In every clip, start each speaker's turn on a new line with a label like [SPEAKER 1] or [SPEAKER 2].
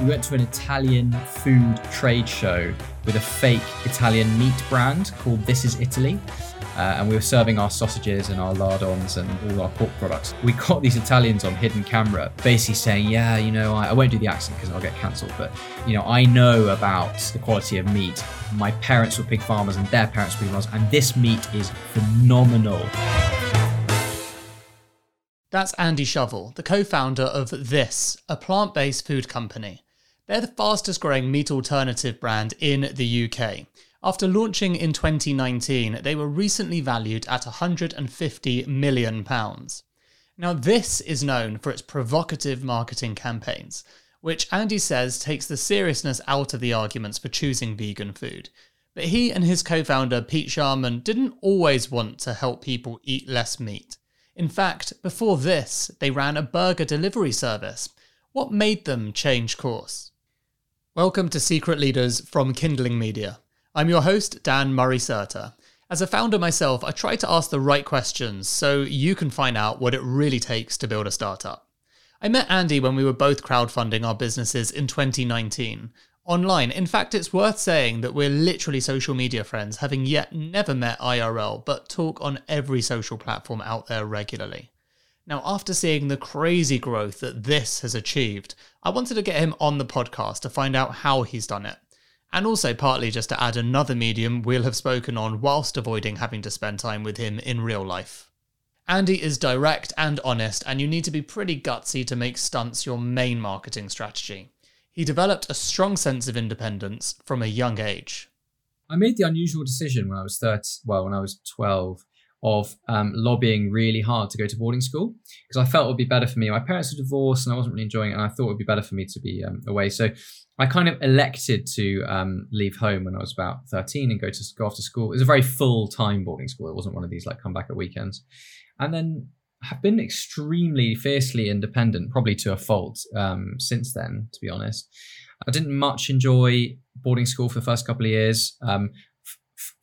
[SPEAKER 1] we went to an Italian food trade show with a fake Italian meat brand called This Is Italy. Uh, and we were serving our sausages and our lardons and all our pork products. We got these Italians on hidden camera, basically saying, "Yeah, you know, I, I won't do the accent because I'll get cancelled, but you know, I know about the quality of meat. My parents were pig farmers, and their parents were pig farmers, and this meat is phenomenal."
[SPEAKER 2] That's Andy Shovel, the co founder of This, a plant based food company. They're the fastest growing meat alternative brand in the UK. After launching in 2019, they were recently valued at £150 million. Now, this is known for its provocative marketing campaigns, which Andy says takes the seriousness out of the arguments for choosing vegan food. But he and his co founder, Pete Sharman, didn't always want to help people eat less meat. In fact, before this, they ran a burger delivery service. What made them change course? Welcome to Secret Leaders from Kindling Media. I'm your host, Dan Murray Serter. As a founder myself, I try to ask the right questions so you can find out what it really takes to build a startup. I met Andy when we were both crowdfunding our businesses in 2019 online. In fact, it's worth saying that we're literally social media friends, having yet never met IRL, but talk on every social platform out there regularly. Now, after seeing the crazy growth that this has achieved, I wanted to get him on the podcast to find out how he's done it. And also, partly just to add another medium we'll have spoken on whilst avoiding having to spend time with him in real life. Andy is direct and honest, and you need to be pretty gutsy to make stunts your main marketing strategy. He developed a strong sense of independence from a young age.
[SPEAKER 1] I made the unusual decision when I was 30, well, when I was 12, of um, lobbying really hard to go to boarding school because I felt it would be better for me. My parents were divorced and I wasn't really enjoying it, and I thought it would be better for me to be um, away. So I kind of elected to um, leave home when I was about 13 and go to go off to school. It was a very full time boarding school. It wasn't one of these like come back at weekends. And then have been extremely fiercely independent, probably to a fault um, since then, to be honest. I didn't much enjoy boarding school for the first couple of years. Um,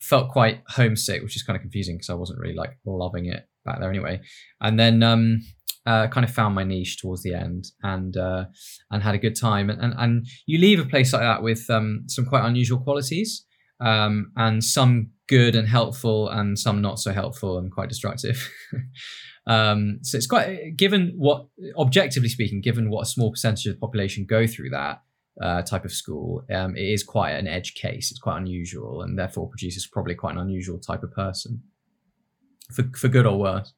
[SPEAKER 1] felt quite homesick, which is kind of confusing because I wasn't really like loving it back there anyway. And then um, uh, kind of found my niche towards the end and uh, and had a good time. And, and, and you leave a place like that with um, some quite unusual qualities um, and some good and helpful and some not so helpful and quite destructive. Um, so it's quite given what, objectively speaking, given what a small percentage of the population go through that uh, type of school, um, it is quite an edge case. It's quite unusual, and therefore produces probably quite an unusual type of person, for for good or worse.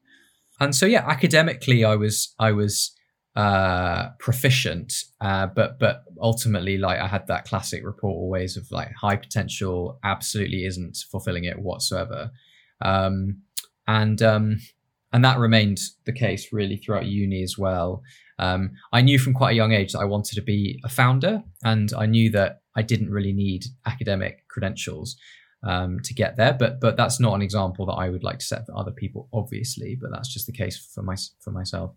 [SPEAKER 1] And so, yeah, academically, I was I was uh, proficient, uh, but but ultimately, like I had that classic report always of like high potential, absolutely isn't fulfilling it whatsoever. Um, and um, and that remained the case really throughout uni as well. Um, I knew from quite a young age that I wanted to be a founder, and I knew that I didn't really need academic credentials um, to get there. But but that's not an example that I would like to set for other people, obviously. But that's just the case for my for myself.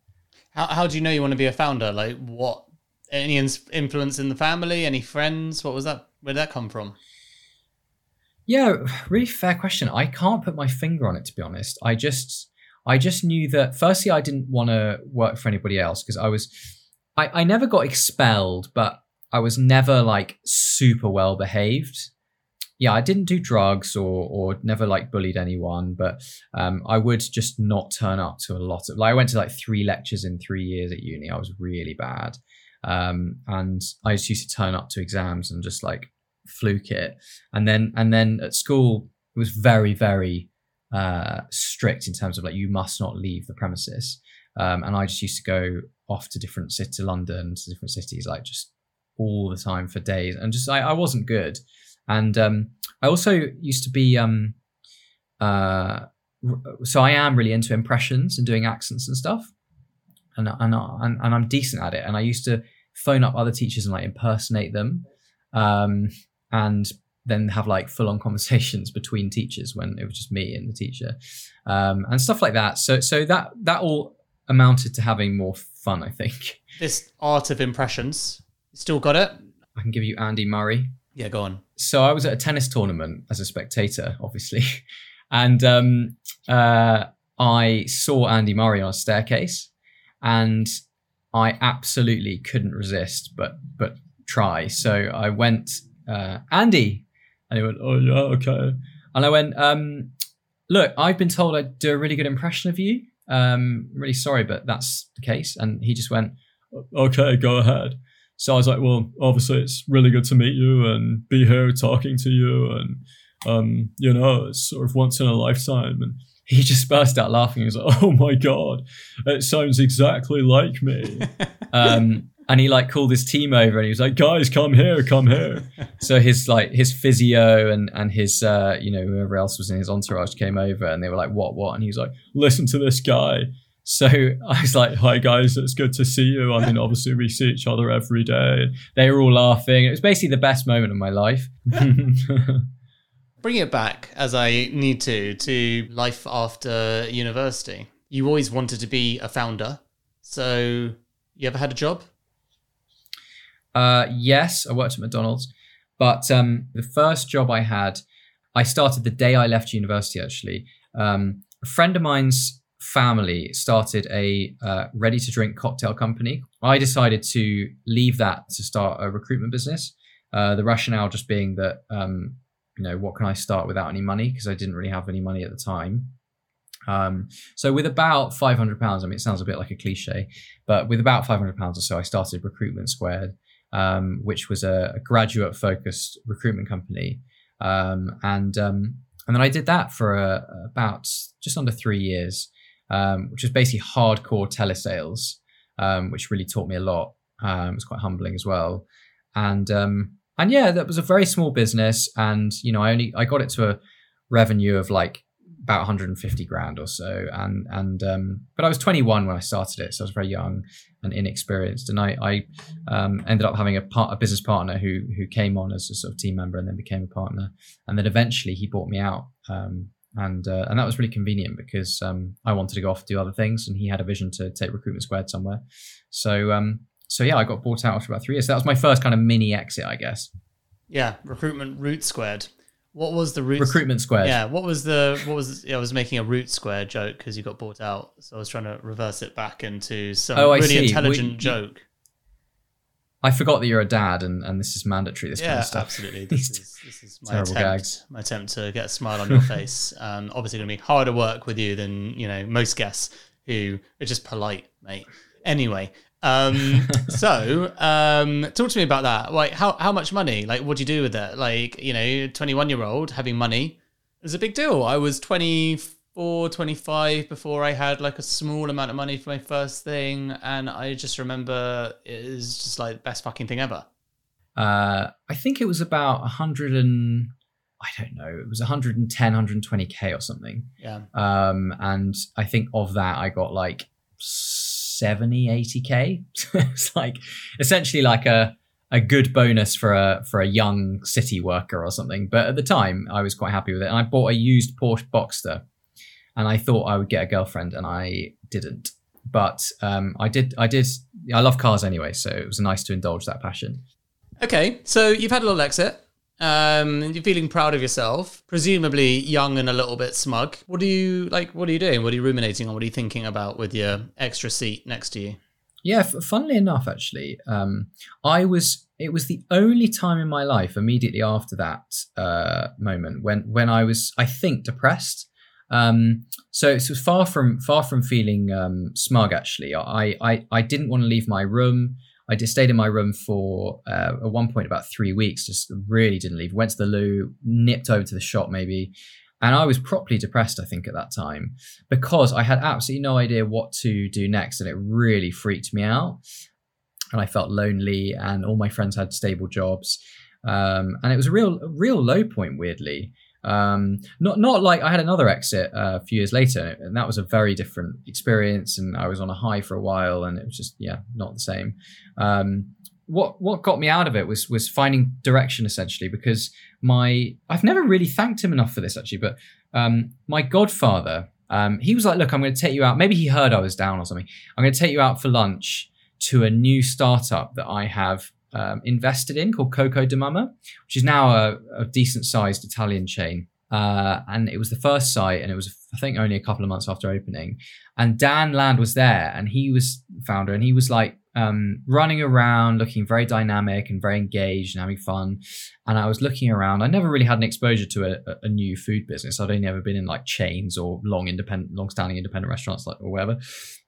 [SPEAKER 2] How how do you know you want to be a founder? Like what? Any influence in the family? Any friends? What was that? Where did that come from?
[SPEAKER 1] Yeah, really fair question. I can't put my finger on it to be honest. I just I just knew that firstly, I didn't want to work for anybody else because I was, I, I never got expelled, but I was never like super well behaved. Yeah, I didn't do drugs or or never like bullied anyone, but um, I would just not turn up to a lot of like I went to like three lectures in three years at uni. I was really bad, um, and I just used to turn up to exams and just like fluke it, and then and then at school it was very very uh, strict in terms of like you must not leave the premises. Um, and I just used to go off to different cities, to London, to different cities, like just all the time for days, and just I, I wasn't good. And um, I also used to be um, uh, so I am really into impressions and doing accents and stuff, and and and, and I'm decent at it. And I used to phone up other teachers and like impersonate them. Um, and then have like full on conversations between teachers when it was just me and the teacher um, and stuff like that. So so that that all amounted to having more fun i think.
[SPEAKER 2] This art of impressions still got it?
[SPEAKER 1] I can give you andy murray.
[SPEAKER 2] Yeah go on.
[SPEAKER 1] So i was at a tennis tournament as a spectator obviously and um, uh, i saw andy murray on a staircase and i absolutely couldn't resist but but try. So I went, uh, Andy, and he went, oh yeah, okay. And I went, um, look, I've been told I do a really good impression of you. Um, I'm really sorry, but that's the case. And he just went, okay, go ahead. So I was like, well, obviously it's really good to meet you and be here talking to you. And, um, you know, it's sort of once in a lifetime. And he just burst out laughing. He was like, oh my God, it sounds exactly like me. um, and he like called his team over and he was like guys come here come here so his like his physio and and his uh you know whoever else was in his entourage came over and they were like what what and he was like listen to this guy so I was like, "Hi guys, it's good to see you." I mean, obviously we see each other every day. They were all laughing. It was basically the best moment of my life.
[SPEAKER 2] Bring it back as I need to to life after university. You always wanted to be a founder, so you ever had a job?
[SPEAKER 1] Uh, yes, I worked at McDonald's, but um, the first job I had, I started the day I left university. Actually, um, a friend of mine's family started a uh, ready-to-drink cocktail company. I decided to leave that to start a recruitment business. Uh, the rationale just being that, um, you know, what can I start without any money? Because I didn't really have any money at the time. Um, so with about 500 pounds, I mean, it sounds a bit like a cliche, but with about 500 pounds or so, I started Recruitment Squared um, which was a, a graduate focused recruitment company. Um, and um, and then I did that for a, about just under three years, um, which was basically hardcore telesales, um, which really taught me a lot. Um, it was quite humbling as well. And and yeah, that was a very small business, and you know, I only I got it to a revenue of like about 150 grand or so. And and um, but I was 21 when I started it so I was very young and inexperienced. And I, I um, ended up having a part a business partner who who came on as a sort of team member and then became a partner. And then eventually he bought me out um, and uh, and that was really convenient because um, I wanted to go off and do other things and he had a vision to take recruitment squared somewhere. So um, so yeah I got bought out after about three years. So that was my first kind of mini exit I guess.
[SPEAKER 2] Yeah recruitment route squared what was the root
[SPEAKER 1] recruitment square?
[SPEAKER 2] Yeah, what was the what was? Yeah, I was making a root square joke because you got bought out, so I was trying to reverse it back into some oh, really intelligent we, joke.
[SPEAKER 1] I forgot that you're a dad, and, and this is mandatory. This
[SPEAKER 2] yeah,
[SPEAKER 1] kind of stuff.
[SPEAKER 2] absolutely. This is this is my attempt. Gags. My attempt to get a smile on your face. Um, obviously, going to be harder work with you than you know most guests who are just polite, mate. Anyway, um, so, um, talk to me about that. Like, how how much money? Like, what do you do with it? Like, you know, twenty one year old having money is a big deal. I was 24, 25 before I had like a small amount of money for my first thing, and I just remember it was just like the best fucking thing ever.
[SPEAKER 1] Uh, I think it was about a hundred and I don't know, it was 110, 120k or something.
[SPEAKER 2] Yeah.
[SPEAKER 1] Um, and I think of that I got like 70, 80k. it's like essentially like a a good bonus for a for a young city worker or something. But at the time, I was quite happy with it, and I bought a used Porsche Boxster, and I thought I would get a girlfriend, and I didn't. But um, I did. I did. I love cars anyway, so it was nice to indulge that passion.
[SPEAKER 2] Okay, so you've had a little exit. Um, you're feeling proud of yourself, presumably young and a little bit smug. What are you like? What are you doing? What are you ruminating on? What are you thinking about with your extra seat next to you?
[SPEAKER 1] Yeah, funnily enough, actually, um, I was. It was the only time in my life immediately after that uh, moment when when I was, I think, depressed. Um, so it was far from far from feeling um, smug. Actually, I, I I didn't want to leave my room. I just stayed in my room for uh, at one point about three weeks. Just really didn't leave. Went to the loo, nipped over to the shop maybe, and I was properly depressed. I think at that time because I had absolutely no idea what to do next, and it really freaked me out. And I felt lonely, and all my friends had stable jobs, um, and it was a real, real low point. Weirdly, um, not not like I had another exit uh, a few years later, and that was a very different experience. And I was on a high for a while, and it was just yeah, not the same. Um, what what got me out of it was was finding direction essentially because my I've never really thanked him enough for this actually, but um, my godfather um, he was like, look, I'm going to take you out. Maybe he heard I was down or something. I'm going to take you out for lunch to a new startup that I have um, invested in called Coco di Mama, which is now a, a decent sized Italian chain. Uh, and it was the first site, and it was I think only a couple of months after opening. And Dan Land was there, and he was founder, and he was like, um, running around, looking very dynamic and very engaged and having fun. And I was looking around. I never really had an exposure to a, a new food business. I'd only ever been in like chains or long independent, long-standing independent restaurants, like or whatever.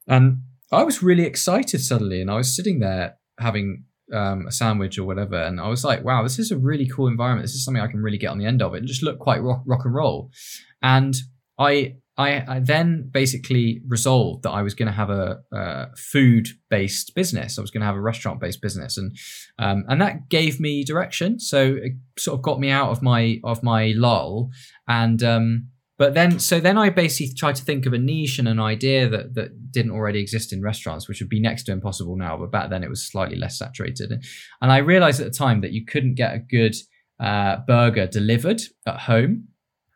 [SPEAKER 1] And I was really excited suddenly, and I was sitting there having um, a sandwich or whatever, and I was like, "Wow, this is a really cool environment. This is something I can really get on the end of it, and just look quite rock, rock and roll." And I I, I, then basically resolved that I was going to have a, a food-based business. I was going to have a restaurant-based business, and um, and that gave me direction. So it sort of got me out of my of my lull, and um, but then so then I basically tried to think of a niche and an idea that that didn't already exist in restaurants, which would be next to impossible now. But back then it was slightly less saturated, and I realized at the time that you couldn't get a good uh, burger delivered at home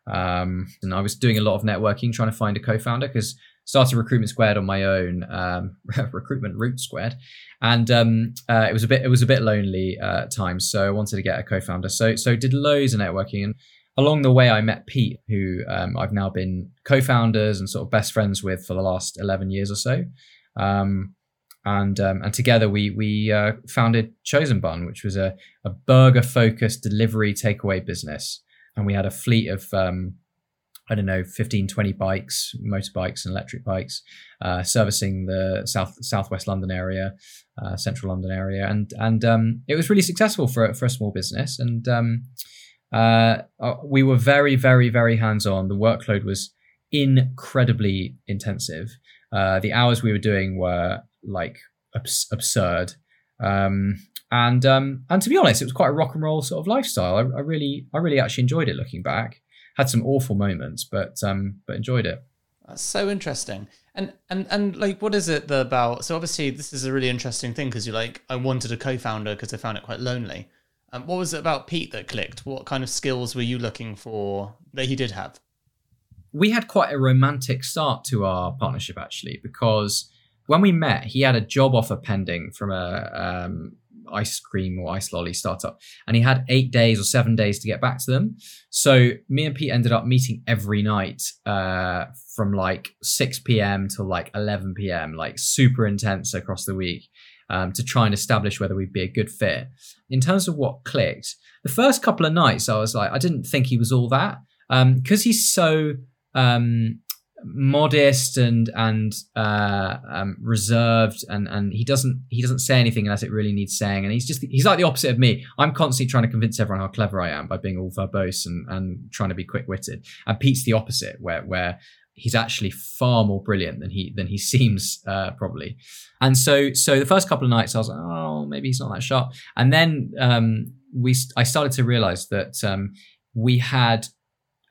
[SPEAKER 1] um, and I was doing a lot of networking, trying to find a co-founder because started Recruitment Squared on my own, um, Recruitment Route Squared, and um, uh, it was a bit it was a bit lonely uh, at times. So I wanted to get a co-founder. So so did loads of networking, and along the way I met Pete, who um, I've now been co-founders and sort of best friends with for the last eleven years or so. Um, and um, and together we we uh, founded Chosen Bun, which was a, a burger focused delivery takeaway business and we had a fleet of um, I don't know, 15, 20 bikes, motorbikes and electric bikes, uh, servicing the south southwest London area, uh, central London area, and and um, it was really successful for for a small business. And uh, uh we were very, very, very hands on. The workload was incredibly intensive. Uh, the hours we were doing were like abs- absurd. Um, and um, and to be honest, it was quite a rock and roll sort of lifestyle. I, I really, I really actually enjoyed it. Looking back, had some awful moments, but um, but enjoyed it.
[SPEAKER 2] That's so interesting. And and and like, what is it about? So obviously, this is a really interesting thing because you're like, I wanted a co-founder because I found it quite lonely. Um, what was it about Pete that clicked? What kind of skills were you looking for that he did have?
[SPEAKER 1] We had quite a romantic start to our partnership actually, because when we met, he had a job offer pending from a um, ice cream or ice lolly startup, and he had eight days or seven days to get back to them. So me and Pete ended up meeting every night uh, from like 6 p.m. till like 11 p.m., like super intense across the week. Um, to try and establish whether we'd be a good fit. In terms of what clicked, the first couple of nights, I was like, I didn't think he was all that. Because um, he's so um, modest and and uh, um, reserved and and he doesn't he doesn't say anything unless it really needs saying. And he's just he's like the opposite of me. I'm constantly trying to convince everyone how clever i am by being all verbose and and trying to be quick-witted. And pete's the opposite where where he's actually far more brilliant than he than he seems uh, probably. And so so the first couple of nights i was like oh maybe he's not that sharp. And then um we i started to realize that um we had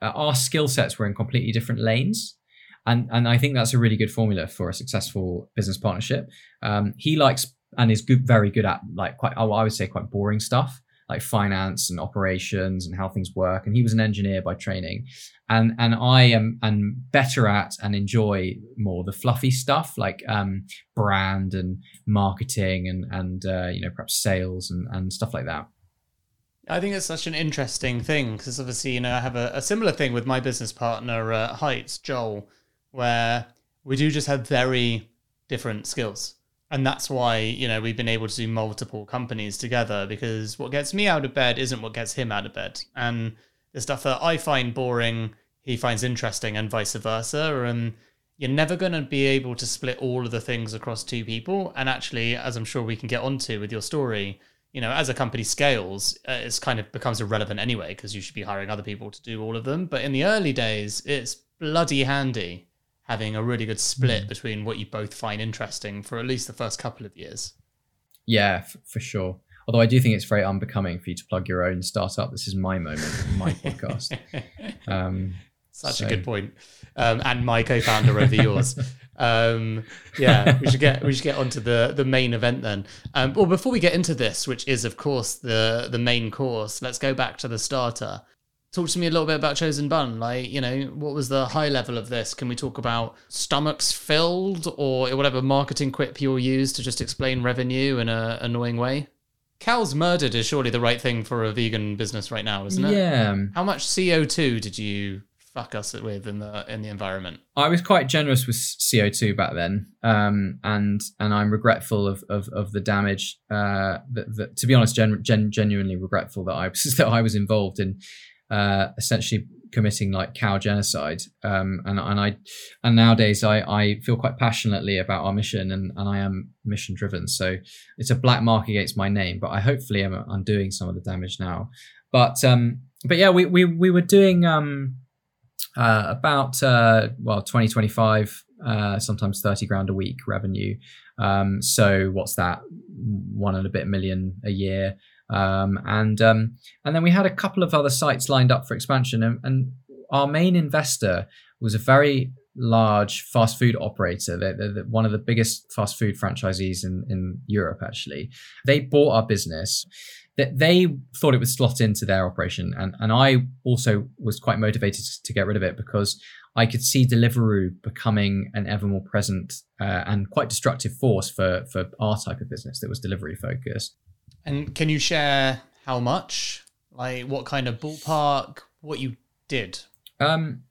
[SPEAKER 1] uh, our skill sets were in completely different lanes. And and I think that's a really good formula for a successful business partnership. Um, he likes and is good, very good at like quite I would say quite boring stuff like finance and operations and how things work. And he was an engineer by training, and and I am am better at and enjoy more the fluffy stuff like um, brand and marketing and and uh, you know perhaps sales and and stuff like that.
[SPEAKER 2] I think it's such an interesting thing because obviously, you know, I have a, a similar thing with my business partner, uh, Heights, Joel, where we do just have very different skills. And that's why, you know, we've been able to do multiple companies together because what gets me out of bed isn't what gets him out of bed. And the stuff that I find boring, he finds interesting and vice versa. And you're never going to be able to split all of the things across two people. And actually, as I'm sure we can get onto with your story, you know, as a company scales, uh, it's kind of becomes irrelevant anyway because you should be hiring other people to do all of them. But in the early days, it's bloody handy having a really good split mm. between what you both find interesting for at least the first couple of years.
[SPEAKER 1] Yeah, f- for sure. Although I do think it's very unbecoming for you to plug your own startup. This is my moment, my podcast. Um,
[SPEAKER 2] Such so. a good point. Um, and my co-founder over yours. Um, yeah, we should get we should get onto the the main event then. Um, well, before we get into this, which is of course the the main course, let's go back to the starter talk to me a little bit about chosen bun like you know what was the high level of this can we talk about stomachs filled or whatever marketing quip you'll use to just explain revenue in a annoying way cows murdered is surely the right thing for a vegan business right now isn't it
[SPEAKER 1] yeah
[SPEAKER 2] how much co2 did you fuck us with in the in the environment?
[SPEAKER 1] I was quite generous with CO two back then, um, and and I'm regretful of of, of the damage. Uh, that, that, to be honest, gen, gen, genuinely regretful that I was that I was involved in uh, essentially committing like cow genocide. Um, and and I and nowadays I I feel quite passionately about our mission, and and I am mission driven. So it's a black mark against my name, but I hopefully am undoing some of the damage now. But um, but yeah, we we we were doing um uh, about uh, well 20 25 uh, sometimes 30 grand a week revenue um, so what's that one and a bit million a year um, and um, and then we had a couple of other sites lined up for expansion and, and our main investor was a very large fast food operator they're, they're, one of the biggest fast food franchisees in, in europe actually they bought our business that they thought it would slot into their operation. And, and I also was quite motivated to get rid of it because I could see Deliveroo becoming an ever more present uh, and quite destructive force for, for our type of business that was delivery focused.
[SPEAKER 2] And can you share how much? Like what kind of ballpark? What you did?
[SPEAKER 1] Um,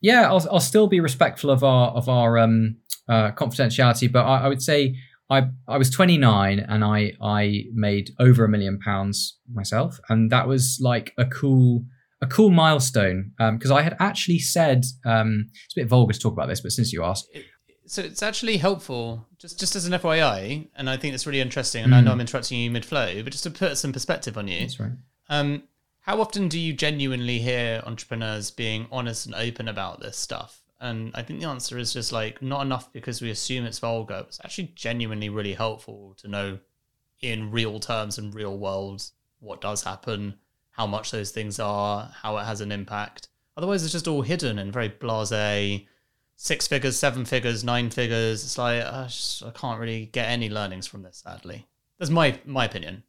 [SPEAKER 1] yeah, I'll, I'll still be respectful of our of our um, uh, confidentiality, but I, I would say I I was 29 and I I made over a million pounds myself, and that was like a cool a cool milestone because um, I had actually said um, it's a bit vulgar to talk about this, but since you asked.
[SPEAKER 2] So it's actually helpful, just just as an FYI, and I think it's really interesting. And mm. I know I'm interrupting you mid flow, but just to put some perspective on you.
[SPEAKER 1] That's right.
[SPEAKER 2] Um, how often do you genuinely hear entrepreneurs being honest and open about this stuff? And I think the answer is just like not enough because we assume it's vulgar. It's actually genuinely really helpful to know in real terms and real worlds what does happen, how much those things are, how it has an impact. Otherwise, it's just all hidden and very blase. Six figures, seven figures, nine figures. It's like I, just, I can't really get any learnings from this. Sadly, that's my my opinion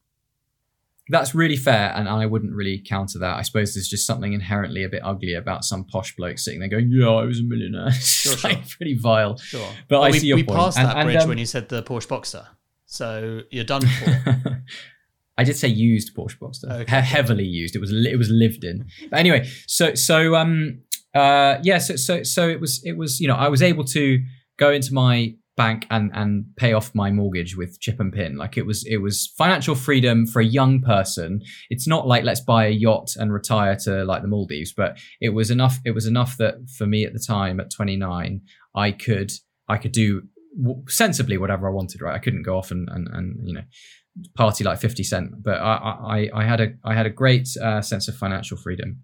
[SPEAKER 1] that's really fair, and I wouldn't really counter that. I suppose there's just something inherently a bit ugly about some posh bloke sitting there going, "Yeah, I was a millionaire." Sure, sure. like pretty vile.
[SPEAKER 2] Sure,
[SPEAKER 1] but
[SPEAKER 2] well,
[SPEAKER 1] I
[SPEAKER 2] we,
[SPEAKER 1] see your
[SPEAKER 2] we
[SPEAKER 1] point.
[SPEAKER 2] passed that and, bridge um, when you said the Porsche Boxster, so you're done for.
[SPEAKER 1] I did say used Porsche Boxster, okay. He- heavily used. It was it was lived in. But anyway, so so um uh yeah, so so so it was it was you know I was able to go into my bank and and pay off my mortgage with chip and pin. Like it was it was financial freedom for a young person. It's not like let's buy a yacht and retire to like the maldives but it was enough it was enough that for me at the time at 29 i could i could do sensibly whatever i wanted right? I couldn't go off and and, and you know party like 50 cent but i i i had a i had a great uh, sense of financial freedom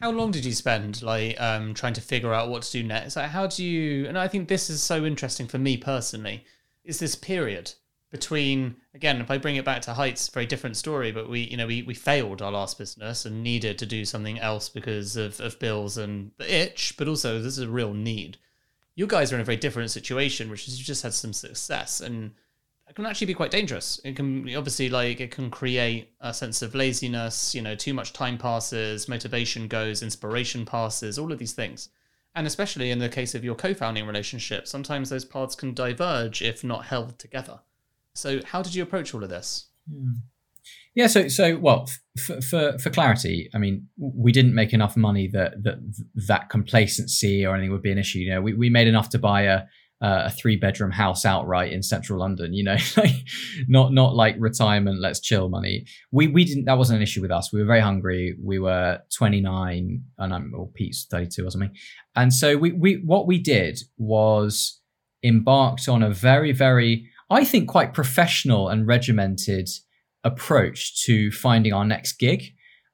[SPEAKER 2] How long did you spend like um, trying to figure out what to do next? Like, how do you? And I think this is so interesting for me personally. Is this period between again? If I bring it back to Heights, very different story. But we, you know, we we failed our last business and needed to do something else because of of bills and the itch. But also, this is a real need you guys are in a very different situation, which is you just had some success and can actually be quite dangerous. It can obviously like it can create a sense of laziness, you know, too much time passes, motivation goes, inspiration passes, all of these things. And especially in the case of your co-founding relationship, sometimes those paths can diverge if not held together. So how did you approach all of this?
[SPEAKER 1] Hmm. Yeah, so so well for, for for clarity, I mean, we didn't make enough money that that that complacency or anything would be an issue. You know, we, we made enough to buy a Uh, a three bedroom house outright in central London. You know, like not not like retirement, let's chill money. We we didn't. That wasn't an issue with us. We were very hungry. We were 29, and I'm or Pete's 32 or something. And so we we what we did was embarked on a very very I think quite professional and regimented approach to finding our next gig.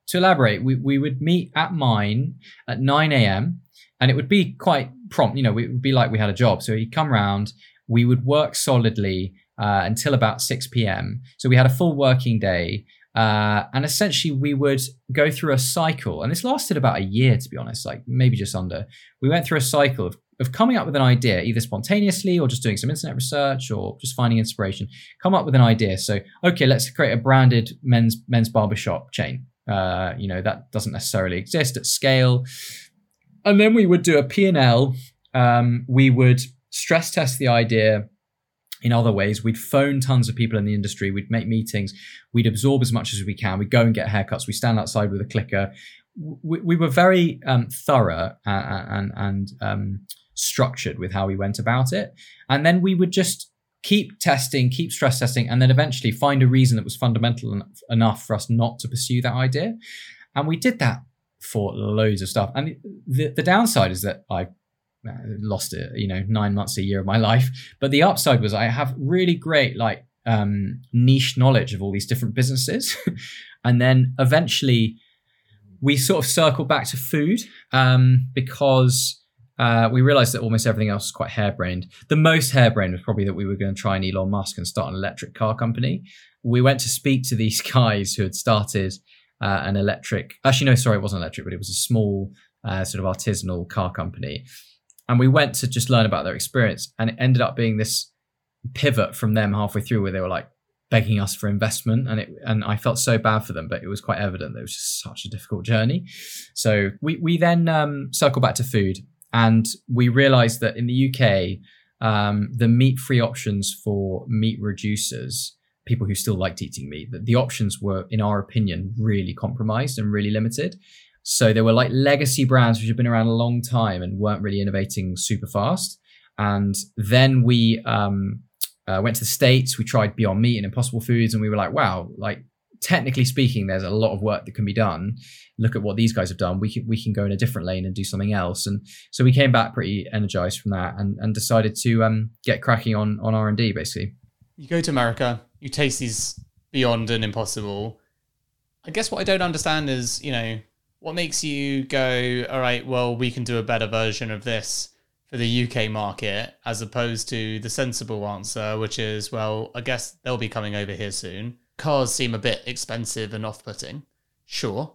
[SPEAKER 1] To elaborate, we, we would meet at mine at 9 a.m. and it would be quite prompt. You know, it would be like we had a job. So he'd come round, we would work solidly uh, until about 6 p.m. So we had a full working day. Uh, and essentially, we would go through a cycle, and this lasted about a year, to be honest, like maybe just under. We went through a cycle of of coming up with an idea, either spontaneously or just doing some internet research or just finding inspiration. Come up with an idea. So, okay, let's create a branded men's men's barbershop chain. Uh, you know that doesn't necessarily exist at scale. And then we would do a P&L. Um, we would stress test the idea in other ways. We'd phone tons of people in the industry. We'd make meetings. We'd absorb as much as we can. We'd go and get haircuts. We stand outside with a clicker. We, we were very um, thorough and and, and um, structured with how we went about it. And then we would just keep testing, keep stress testing, and then eventually find a reason that was fundamental enough for us not to pursue that idea. And we did that for loads of stuff. And the, the downside is that I uh, lost it, you know, nine months a year of my life. But the upside was I have really great, like, um, niche knowledge of all these different businesses. and then eventually we sort of circled back to food um, because uh, we realized that almost everything else was quite harebrained. The most harebrained was probably that we were going to try and Elon Musk and start an electric car company. We went to speak to these guys who had started uh, an electric, actually, no, sorry, it wasn't electric, but it was a small uh, sort of artisanal car company. And we went to just learn about their experience. And it ended up being this pivot from them halfway through where they were like begging us for investment. And it, and I felt so bad for them, but it was quite evident that it was just such a difficult journey. So we, we then um, circle back to food and we realized that in the UK, um, the meat free options for meat reducers, people who still liked eating meat, that the options were, in our opinion, really compromised and really limited. So there were like legacy brands which had been around a long time and weren't really innovating super fast. And then we um, uh, went to the States, we tried Beyond Meat and Impossible Foods, and we were like, wow, like technically speaking, there's a lot of work that can be done. Look at what these guys have done. We can we can go in a different lane and do something else. And so we came back pretty energized from that and, and decided to um, get cracking on on R and D basically.
[SPEAKER 2] You go to America, you taste these beyond and impossible. I guess what I don't understand is, you know, what makes you go, all right, well, we can do a better version of this for the UK market, as opposed to the sensible answer, which is, well, I guess they'll be coming over here soon cars seem a bit expensive and off putting. Sure,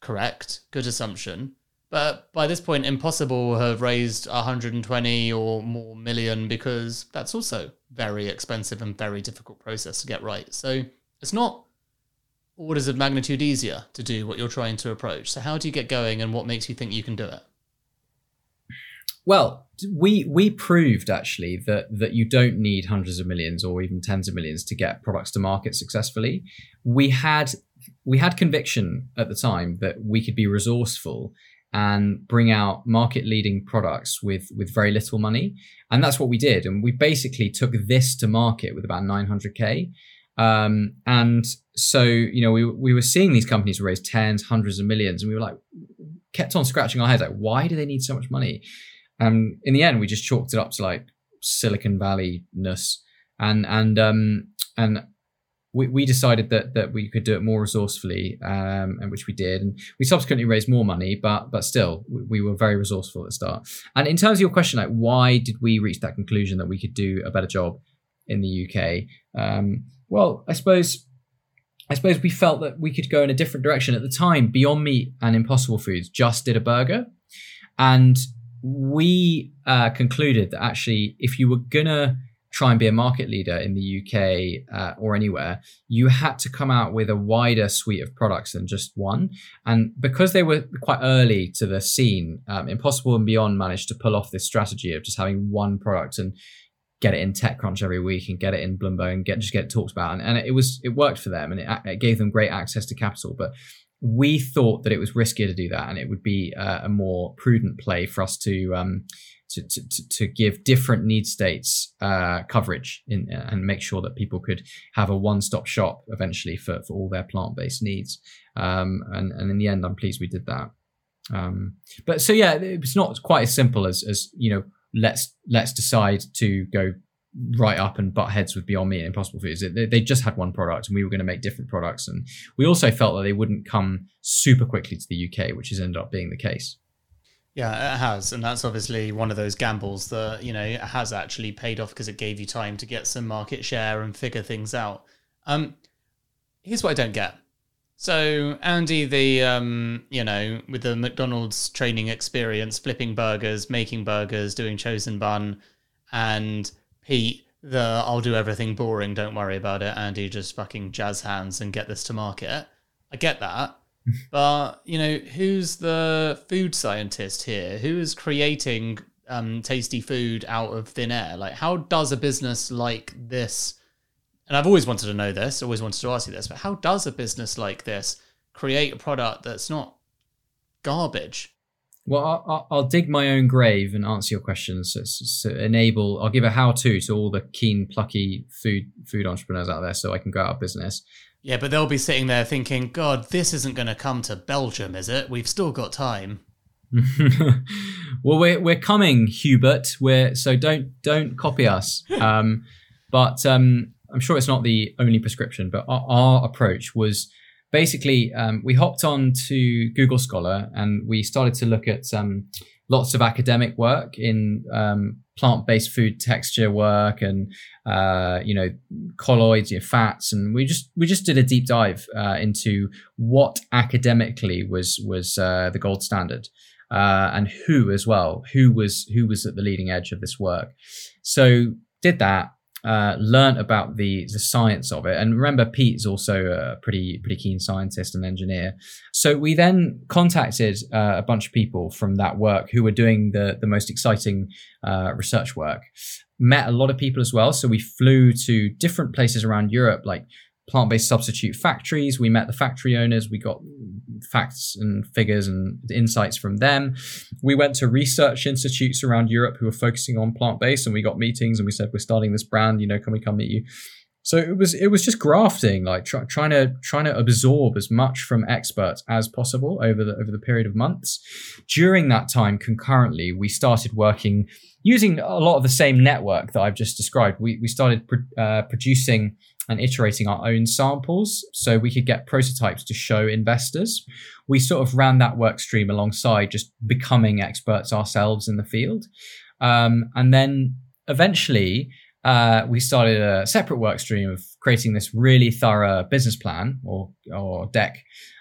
[SPEAKER 2] correct, good assumption. But by this point, Impossible have raised 120 or more million because that's also very expensive and very difficult process to get right. So it's not orders of magnitude easier to do what you're trying to approach. So how do you get going and what makes you think you can do it?
[SPEAKER 1] Well, we we proved actually that that you don't need hundreds of millions or even tens of millions to get products to market successfully. We had we had conviction at the time that we could be resourceful and bring out market leading products with with very little money. And that's what we did. And we basically took this to market with about 900k um, and so you know we, we were seeing these companies raise tens hundreds of millions and we were like kept on scratching our heads like why do they need so much money? And in the end, we just chalked it up to like Silicon Valley ness, and and um and we, we decided that that we could do it more resourcefully, um, and which we did, and we subsequently raised more money, but but still we, we were very resourceful at the start. And in terms of your question, like why did we reach that conclusion that we could do a better job in the UK? Um, well, I suppose I suppose we felt that we could go in a different direction at the time. Beyond Meat and Impossible Foods just did a burger, and we uh, concluded that actually, if you were gonna try and be a market leader in the UK uh, or anywhere, you had to come out with a wider suite of products than just one. And because they were quite early to the scene, um, Impossible and Beyond managed to pull off this strategy of just having one product and get it in TechCrunch every week and get it in Bloomberg and get just get it talked about. And, and it was it worked for them and it, it gave them great access to capital. But we thought that it was riskier to do that and it would be uh, a more prudent play for us to um, to, to, to give different need states uh, coverage in, and make sure that people could have a one-stop shop eventually for, for all their plant-based needs. Um, and, and in the end, I'm pleased we did that. Um, but so yeah, it's not quite as simple as as you know. Let's let's decide to go right up and butt heads with Beyond Meat and Impossible Foods. They, they just had one product, and we were going to make different products. And we also felt that they wouldn't come super quickly to the UK, which has ended up being the case.
[SPEAKER 2] Yeah, it has, and that's obviously one of those gambles that you know has actually paid off because it gave you time to get some market share and figure things out. Um, here's what I don't get. So Andy, the um, you know, with the McDonald's training experience, flipping burgers, making burgers, doing chosen bun, and Pete, the I'll do everything boring, don't worry about it. Andy, just fucking jazz hands and get this to market. I get that but you know, who's the food scientist here? Who is creating um, tasty food out of thin air? Like, how does a business like this? And I've always wanted to know this. Always wanted to ask you this, but how does a business like this create a product that's not garbage?
[SPEAKER 1] Well, I'll, I'll, dig my own grave and answer your questions. So, so, enable, I'll give a how-to to all the keen, plucky food food entrepreneurs out there, so I can go out of business.
[SPEAKER 2] Yeah, but they'll be sitting there thinking, God, this isn't going to come to Belgium, is it? We've still got time.
[SPEAKER 1] well, we're we're coming, Hubert. We're so don't don't copy us. Um, but um, I'm sure it's not the only prescription. But our, our approach was basically um, we hopped on to Google Scholar and we started to look at um, lots of academic work in um, plant-based food texture work and uh, you know colloids, you know, fats, and we just we just did a deep dive uh, into what academically was was uh, the gold standard. Uh, and who as well who was who was at the leading edge of this work so did that uh, learned about the the science of it. And remember, Pete's also a pretty pretty keen scientist and engineer. So we then contacted uh, a bunch of people from that work who were doing the the most exciting uh, research work. Met a lot of people as well. So we flew to different places around Europe, like plant based substitute factories. We met the factory owners. We got facts and figures and insights from them. We went to research institutes around Europe who were focusing on plant based, and we got meetings and we said, We're starting this brand, you know, can we come meet you? So it was it was just grafting, like try, trying to trying to absorb as much from experts as possible over the over the period of months. During that time, concurrently, we started working using a lot of the same network that I've just described. We we started pro- uh, producing and iterating our own samples so we could get prototypes to show investors. We sort of ran that work stream alongside just becoming experts ourselves in the field. Um, and then eventually, uh, we started a separate work stream of creating this really thorough business plan or, or deck.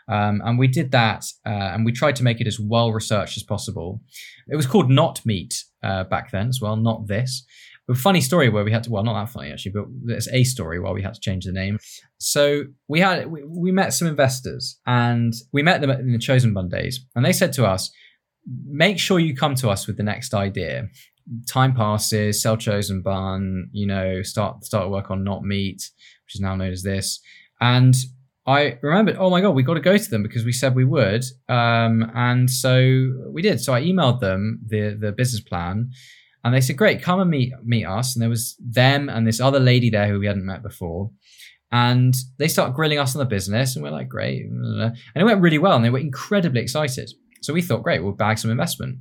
[SPEAKER 1] Um, and we did that uh, and we tried to make it as well researched as possible. It was called Not Meat uh, back then as well, not this a funny story where we had to well not that funny actually but there's a story where we had to change the name so we had we, we met some investors and we met them in the chosen bun days and they said to us make sure you come to us with the next idea time passes sell chosen bun you know start start work on not meat which is now known as this and I remembered, oh my God, we got to go to them because we said we would. Um, and so we did. So I emailed them the, the business plan and they said, "Great, come and meet meet us." And there was them and this other lady there who we hadn't met before. And they start grilling us on the business, and we're like, "Great!" And it went really well, and they were incredibly excited. So we thought, "Great, we'll bag some investment."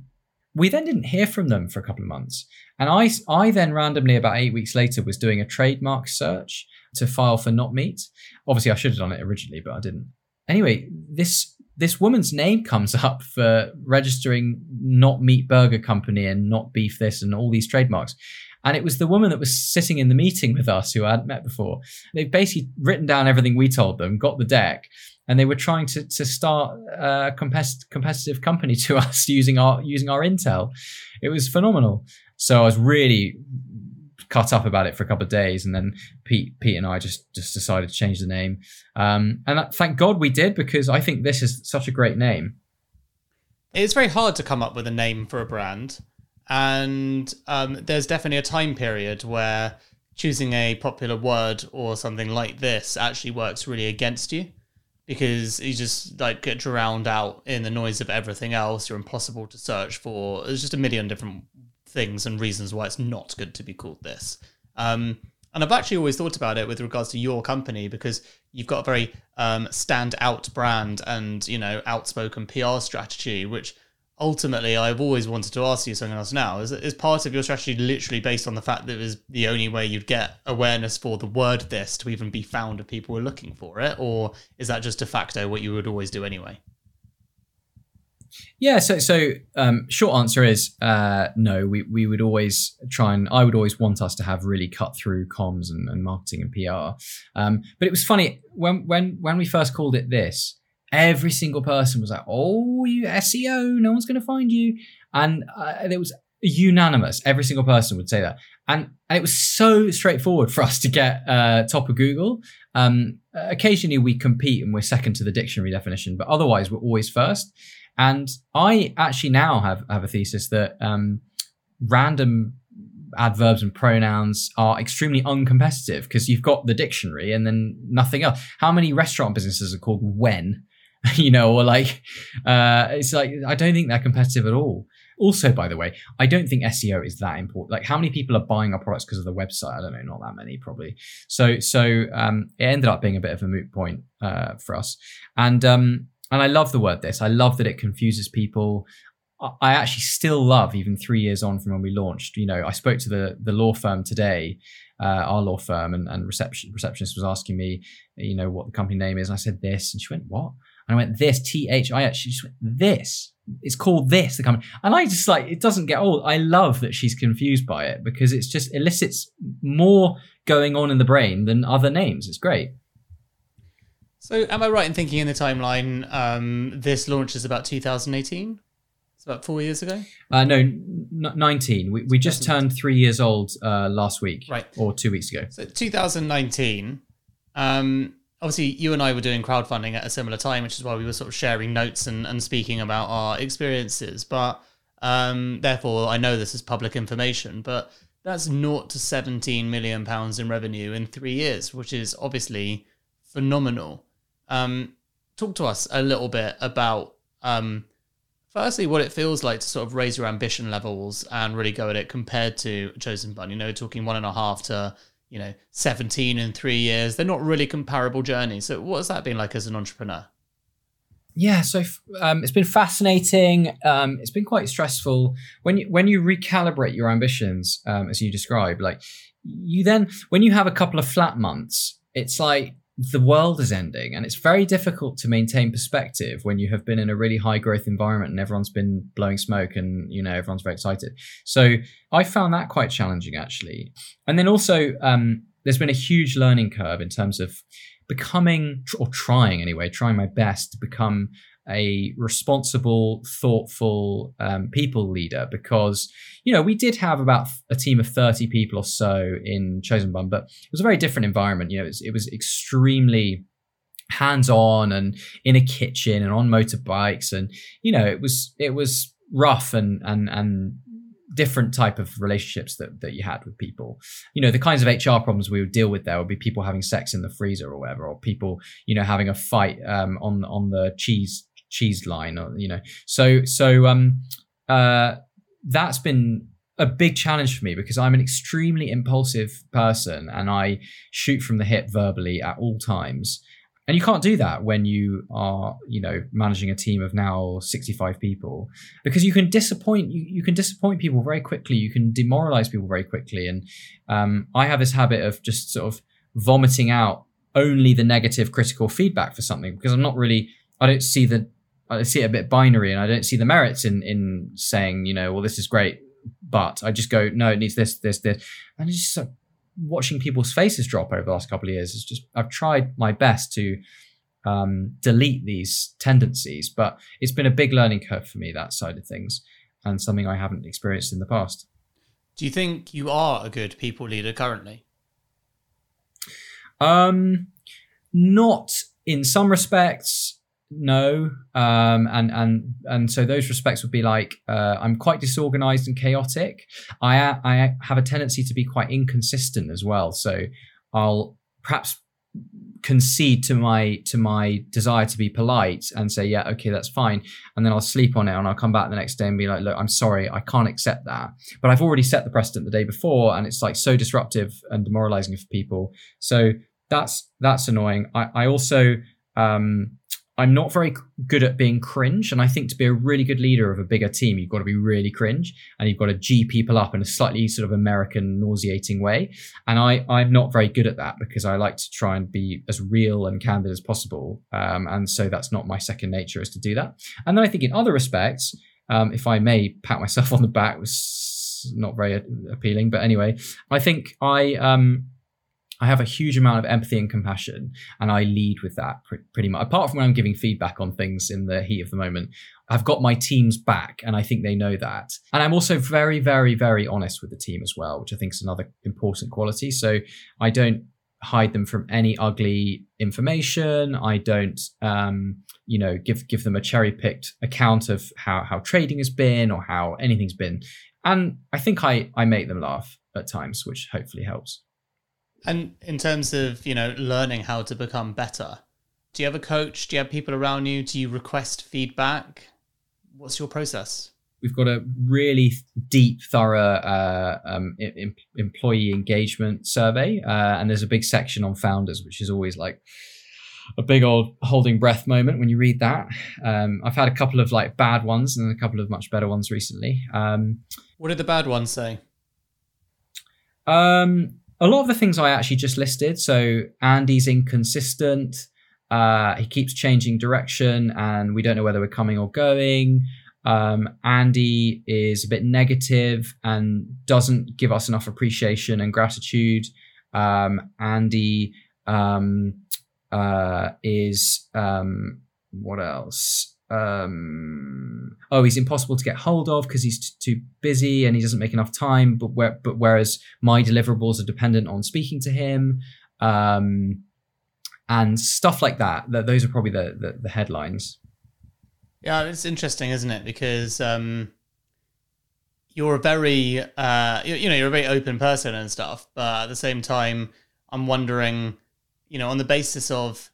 [SPEAKER 1] we then didn't hear from them for a couple of months. And I, I then randomly, about eight weeks later, was doing a trademark search to file for not meat. Obviously, I should have done it originally, but I didn't. Anyway, this this woman's name comes up for registering not meat burger company and not beef this and all these trademarks. And it was the woman that was sitting in the meeting with us who I hadn't met before. They've basically written down everything we told them, got the deck, and they were trying to, to start a competitive, competitive company to us using our using our intel. It was phenomenal. So I was really cut up about it for a couple of days, and then Pete, Pete and I just just decided to change the name. Um, and that, thank God we did because I think this is such a great name.
[SPEAKER 2] It's very hard to come up with a name for a brand, and um, there's definitely a time period where choosing a popular word or something like this actually works really against you because you just like get drowned out in the noise of everything else. You're impossible to search for. There's just a million different things and reasons why it's not good to be called this. Um, and I've actually always thought about it with regards to your company because you've got a very um, stand out brand and you know outspoken PR strategy, which ultimately I've always wanted to ask you something else now. Is is part of your strategy literally based on the fact that it was the only way you'd get awareness for the word this to even be found if people were looking for it, or is that just de facto what you would always do anyway?
[SPEAKER 1] Yeah, so so um, short answer is uh, no. We we would always try and I would always want us to have really cut through comms and, and marketing and PR. Um, but it was funny when when when we first called it this. Every single person was like, "Oh, you SEO, no one's going to find you," and uh, it was unanimous. Every single person would say that, and, and it was so straightforward for us to get uh, top of Google. Um, occasionally, we compete and we're second to the dictionary definition, but otherwise, we're always first. And I actually now have, have a thesis that um, random adverbs and pronouns are extremely uncompetitive because you've got the dictionary and then nothing else. How many restaurant businesses are called when? you know, or like, uh, it's like, I don't think they're competitive at all. Also, by the way, I don't think SEO is that important. Like, how many people are buying our products because of the website? I don't know, not that many, probably. So, so um, it ended up being a bit of a moot point uh, for us. And um, and I love the word this. I love that it confuses people. I actually still love, even three years on from when we launched. You know, I spoke to the the law firm today, uh, our law firm, and, and reception receptionist was asking me, you know, what the company name is. And I said this, and she went, "What?" And I went, "This T H I H." She just went, "This." It's called this the company, and I just like it doesn't get old. I love that she's confused by it because it's just elicits more going on in the brain than other names. It's great.
[SPEAKER 2] So, am I right in thinking in the timeline um, this launches about 2018? It's about four years ago.
[SPEAKER 1] Uh, no, n- 19. We, we just turned three years old uh, last week,
[SPEAKER 2] right,
[SPEAKER 1] or two weeks ago.
[SPEAKER 2] So 2019. Um, obviously, you and I were doing crowdfunding at a similar time, which is why we were sort of sharing notes and, and speaking about our experiences. But um, therefore, I know this is public information, but that's naught to 17 million pounds in revenue in three years, which is obviously phenomenal. Um, talk to us a little bit about, um, firstly, what it feels like to sort of raise your ambition levels and really go at it compared to Chosen Bun. You know, talking one and a half to you know 17 in three years. They're not really comparable journeys. So, what has that been like as an entrepreneur?
[SPEAKER 1] Yeah, so um, it's been fascinating. Um, it's been quite stressful when you when you recalibrate your ambitions, um, as you describe. Like you then, when you have a couple of flat months, it's like the world is ending and it's very difficult to maintain perspective when you have been in a really high growth environment and everyone's been blowing smoke and you know everyone's very excited. So i found that quite challenging actually. And then also um, there's been a huge learning curve in terms of becoming or trying anyway trying my best to become a responsible, thoughtful um, people leader because, you know, we did have about a team of 30 people or so in Chosen Bun, but it was a very different environment. You know, it was, it was extremely hands on and in a kitchen and on motorbikes. And, you know, it was, it was rough and, and, and, different type of relationships that, that you had with people you know the kinds of hr problems we would deal with there would be people having sex in the freezer or whatever or people you know having a fight um, on on the cheese cheese line or you know. So so um uh that's been a big challenge for me because I'm an extremely impulsive person and I shoot from the hip verbally at all times. And you can't do that when you are you know managing a team of now 65 people because you can disappoint you, you can disappoint people very quickly. You can demoralize people very quickly. And um, i have this habit of just sort of vomiting out only the negative critical feedback for something because i'm not really i don't see the i see it a bit binary and i don't see the merits in in saying you know well this is great but i just go no it needs this this this and it's just like watching people's faces drop over the last couple of years is just I've tried my best to um, delete these tendencies, but it's been a big learning curve for me that side of things, and something I haven't experienced in the past.
[SPEAKER 2] Do you think you are a good people leader currently?
[SPEAKER 1] Um, not in some respects no um and and and so those respects would be like uh, i'm quite disorganized and chaotic. I i have a tendency to be quite inconsistent as well. So i'll perhaps concede to my to my desire to be polite and say yeah okay that's fine. And then i'll sleep on it and i'll come back the next day and be like look i'm sorry i can't accept that. But i've already set the precedent the day before and it's like so disruptive and demoralizing for people. So that's that's annoying. I i also um I'm not very good at being cringe. And I think to be a really good leader of a bigger team, you've got to be really cringe and you've got to G people up in a slightly sort of American nauseating way. And I, I'm not very good at that because I like to try and be as real and candid as possible. Um, and so that's not my second nature is to do that. And then I think in other respects, um, if I may pat myself on the back was not very appealing, but anyway, I think I, um, I have a huge amount of empathy and compassion, and I lead with that pretty much. Apart from when I'm giving feedback on things in the heat of the moment, I've got my team's back, and I think they know that. And I'm also very, very, very honest with the team as well, which I think is another important quality. So I don't hide them from any ugly information. I don't, um, you know, give give them a cherry picked account of how how trading has been or how anything's been. And I think I I make them laugh at times, which hopefully helps.
[SPEAKER 2] And in terms of, you know, learning how to become better, do you have a coach? Do you have people around you? Do you request feedback? What's your process?
[SPEAKER 1] We've got a really deep, thorough uh, um, em- employee engagement survey, uh, and there's a big section on founders, which is always like a big old holding breath moment when you read that. Um, I've had a couple of like bad ones and a couple of much better ones recently. Um,
[SPEAKER 2] what did the bad ones say?
[SPEAKER 1] Um, a lot of the things I actually just listed. So Andy's inconsistent. Uh, he keeps changing direction, and we don't know whether we're coming or going. Um, Andy is a bit negative and doesn't give us enough appreciation and gratitude. Um, Andy um, uh, is um, what else? Um, oh, he's impossible to get hold of because he's t- too busy and he doesn't make enough time. But where, but whereas my deliverables are dependent on speaking to him, um, and stuff like that. That those are probably the, the, the headlines.
[SPEAKER 2] Yeah, it's interesting, isn't it? Because um, you're a very uh, you, you know you're a very open person and stuff, but at the same time, I'm wondering, you know, on the basis of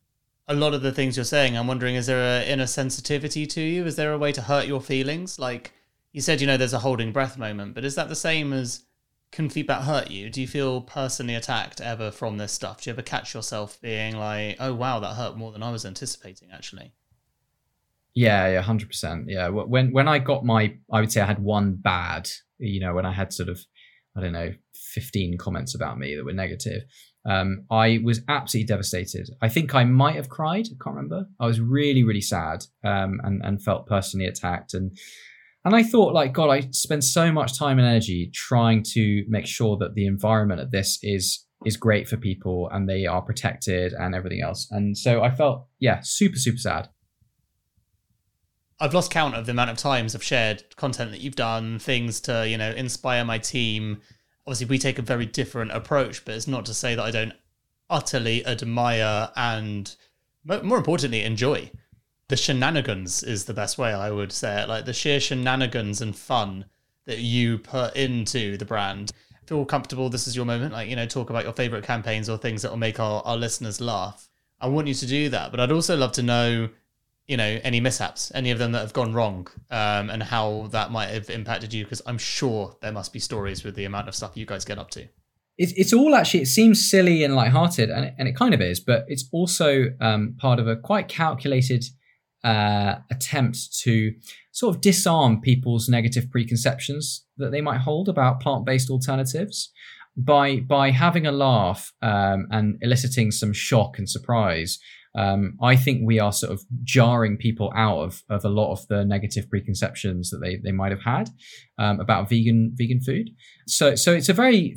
[SPEAKER 2] a lot of the things you're saying, I'm wondering, is there an inner sensitivity to you? Is there a way to hurt your feelings? Like you said, you know, there's a holding breath moment, but is that the same as can feedback hurt you? Do you feel personally attacked ever from this stuff? Do you ever catch yourself being like, oh, wow, that hurt more than I was anticipating, actually?
[SPEAKER 1] Yeah, yeah, hundred percent. Yeah, when when I got my, I would say I had one bad. You know, when I had sort of, I don't know, fifteen comments about me that were negative. Um, I was absolutely devastated. I think I might have cried. I can't remember. I was really, really sad um, and and felt personally attacked. And and I thought, like, God, I spend so much time and energy trying to make sure that the environment of this is is great for people and they are protected and everything else. And so I felt, yeah, super, super sad.
[SPEAKER 2] I've lost count of the amount of times I've shared content that you've done, things to, you know, inspire my team obviously we take a very different approach, but it's not to say that I don't utterly admire and more importantly enjoy the shenanigans is the best way I would say it. Like the sheer shenanigans and fun that you put into the brand. Feel comfortable. This is your moment. Like, you know, talk about your favorite campaigns or things that will make our, our listeners laugh. I want you to do that. But I'd also love to know you know any mishaps any of them that have gone wrong um, and how that might have impacted you because i'm sure there must be stories with the amount of stuff you guys get up to
[SPEAKER 1] it's it's all actually it seems silly and lighthearted, and it, and it kind of is, but it's also um, part of a quite calculated uh, attempt to sort of disarm people's negative preconceptions that they might hold about plant-based alternatives by by having a laugh um, and eliciting some shock and surprise. Um, I think we are sort of jarring people out of, of a lot of the negative preconceptions that they, they might have had um, about vegan vegan food. So so it's a very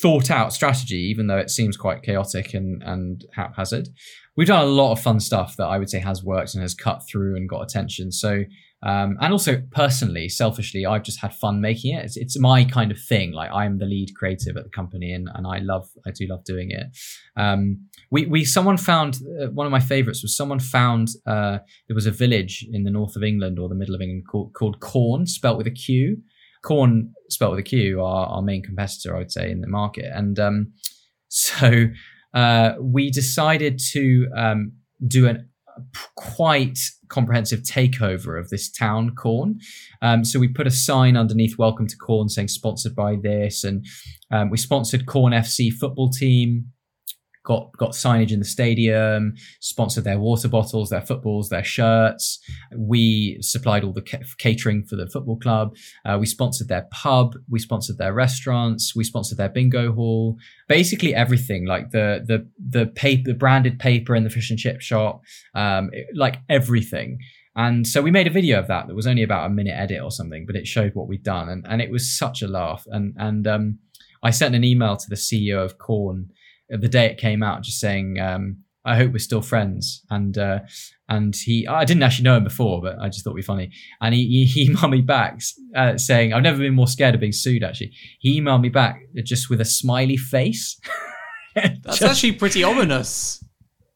[SPEAKER 1] thought out strategy, even though it seems quite chaotic and, and haphazard. We've done a lot of fun stuff that I would say has worked and has cut through and got attention. So, um, and also personally, selfishly, I've just had fun making it. It's, it's, my kind of thing. Like I'm the lead creative at the company, and, and I love, I do love doing it. Um, we, we, someone found uh, one of my favorites was someone found uh, there was a village in the north of England or the middle of England called, called Quorn, spelt with a Q, Quorn spelled with a Q, are our main competitor, I would say, in the market. And um, so uh, we decided to um, do a quite comprehensive takeover of this town, Quorn. Um, so we put a sign underneath "Welcome to Quorn saying "Sponsored by this," and um, we sponsored Quorn FC football team got got signage in the stadium, sponsored their water bottles, their footballs, their shirts. We supplied all the ca- catering for the football club. Uh, we sponsored their pub. We sponsored their restaurants. We sponsored their bingo hall. Basically everything, like the the the paper, the branded paper in the fish and chip shop, um, it, like everything. And so we made a video of that that was only about a minute edit or something, but it showed what we'd done, and and it was such a laugh. And and um, I sent an email to the CEO of Quorn the day it came out, just saying, um, "I hope we're still friends." And uh, and he, I didn't actually know him before, but I just thought it'd be funny. And he he emailed me back uh, saying, "I've never been more scared of being sued." Actually, he emailed me back just with a smiley face.
[SPEAKER 2] That's just, actually pretty ominous.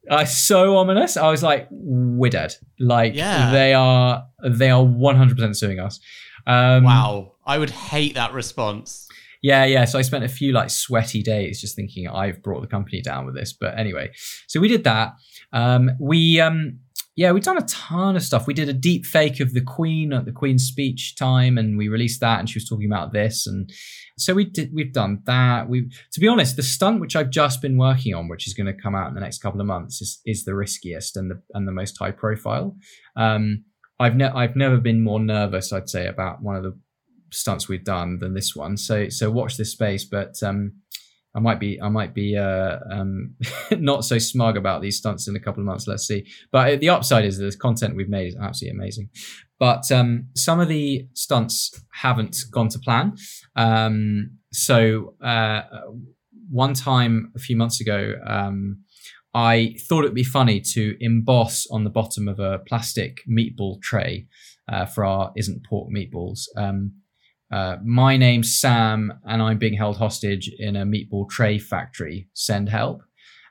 [SPEAKER 1] Uh, so ominous. I was like, "We're dead." Like yeah. they are they are one hundred percent suing us.
[SPEAKER 2] Um, wow, I would hate that response.
[SPEAKER 1] Yeah, yeah. So I spent a few like sweaty days just thinking I've brought the company down with this. But anyway, so we did that. Um, we um, yeah, we've done a ton of stuff. We did a deep fake of the Queen at the Queen's speech time, and we released that, and she was talking about this, and so we did. We've done that. We, to be honest, the stunt which I've just been working on, which is going to come out in the next couple of months, is is the riskiest and the and the most high profile. Um, I've ne- I've never been more nervous, I'd say, about one of the stunts we've done than this one. So so watch this space, but um, I might be I might be uh, um, not so smug about these stunts in a couple of months. Let's see. But the upside is the content we've made is absolutely amazing. But um, some of the stunts haven't gone to plan. Um, so uh, one time a few months ago. Um, I thought it'd be funny to emboss on the bottom of a plastic meatball tray uh, for our isn't pork meatballs um, uh, my name's Sam, and I'm being held hostage in a meatball tray factory. Send help.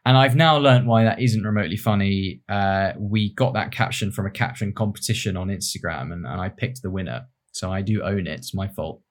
[SPEAKER 1] And I've now learnt why that isn't remotely funny. Uh, we got that caption from a caption competition on Instagram, and, and I picked the winner. So I do own it. It's my fault.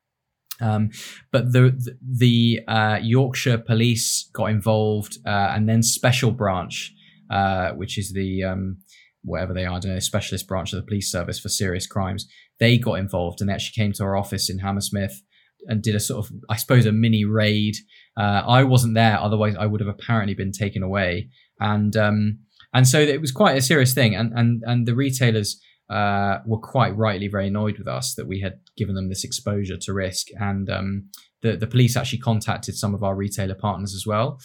[SPEAKER 1] Um, but the the, uh, Yorkshire Police got involved, uh, and then Special Branch, uh, which is the um, whatever they are, I don't know, specialist branch of the police service for serious crimes they got involved and they actually came to our office in Hammersmith and did a sort of, I suppose, a mini raid. Uh, I wasn't there, otherwise I would have apparently been taken away. And um, and so it was quite a serious thing. And and and the retailers uh, were quite rightly very annoyed with us that we had given them this exposure to risk. And um, the the police actually contacted some of our retailer partners as well.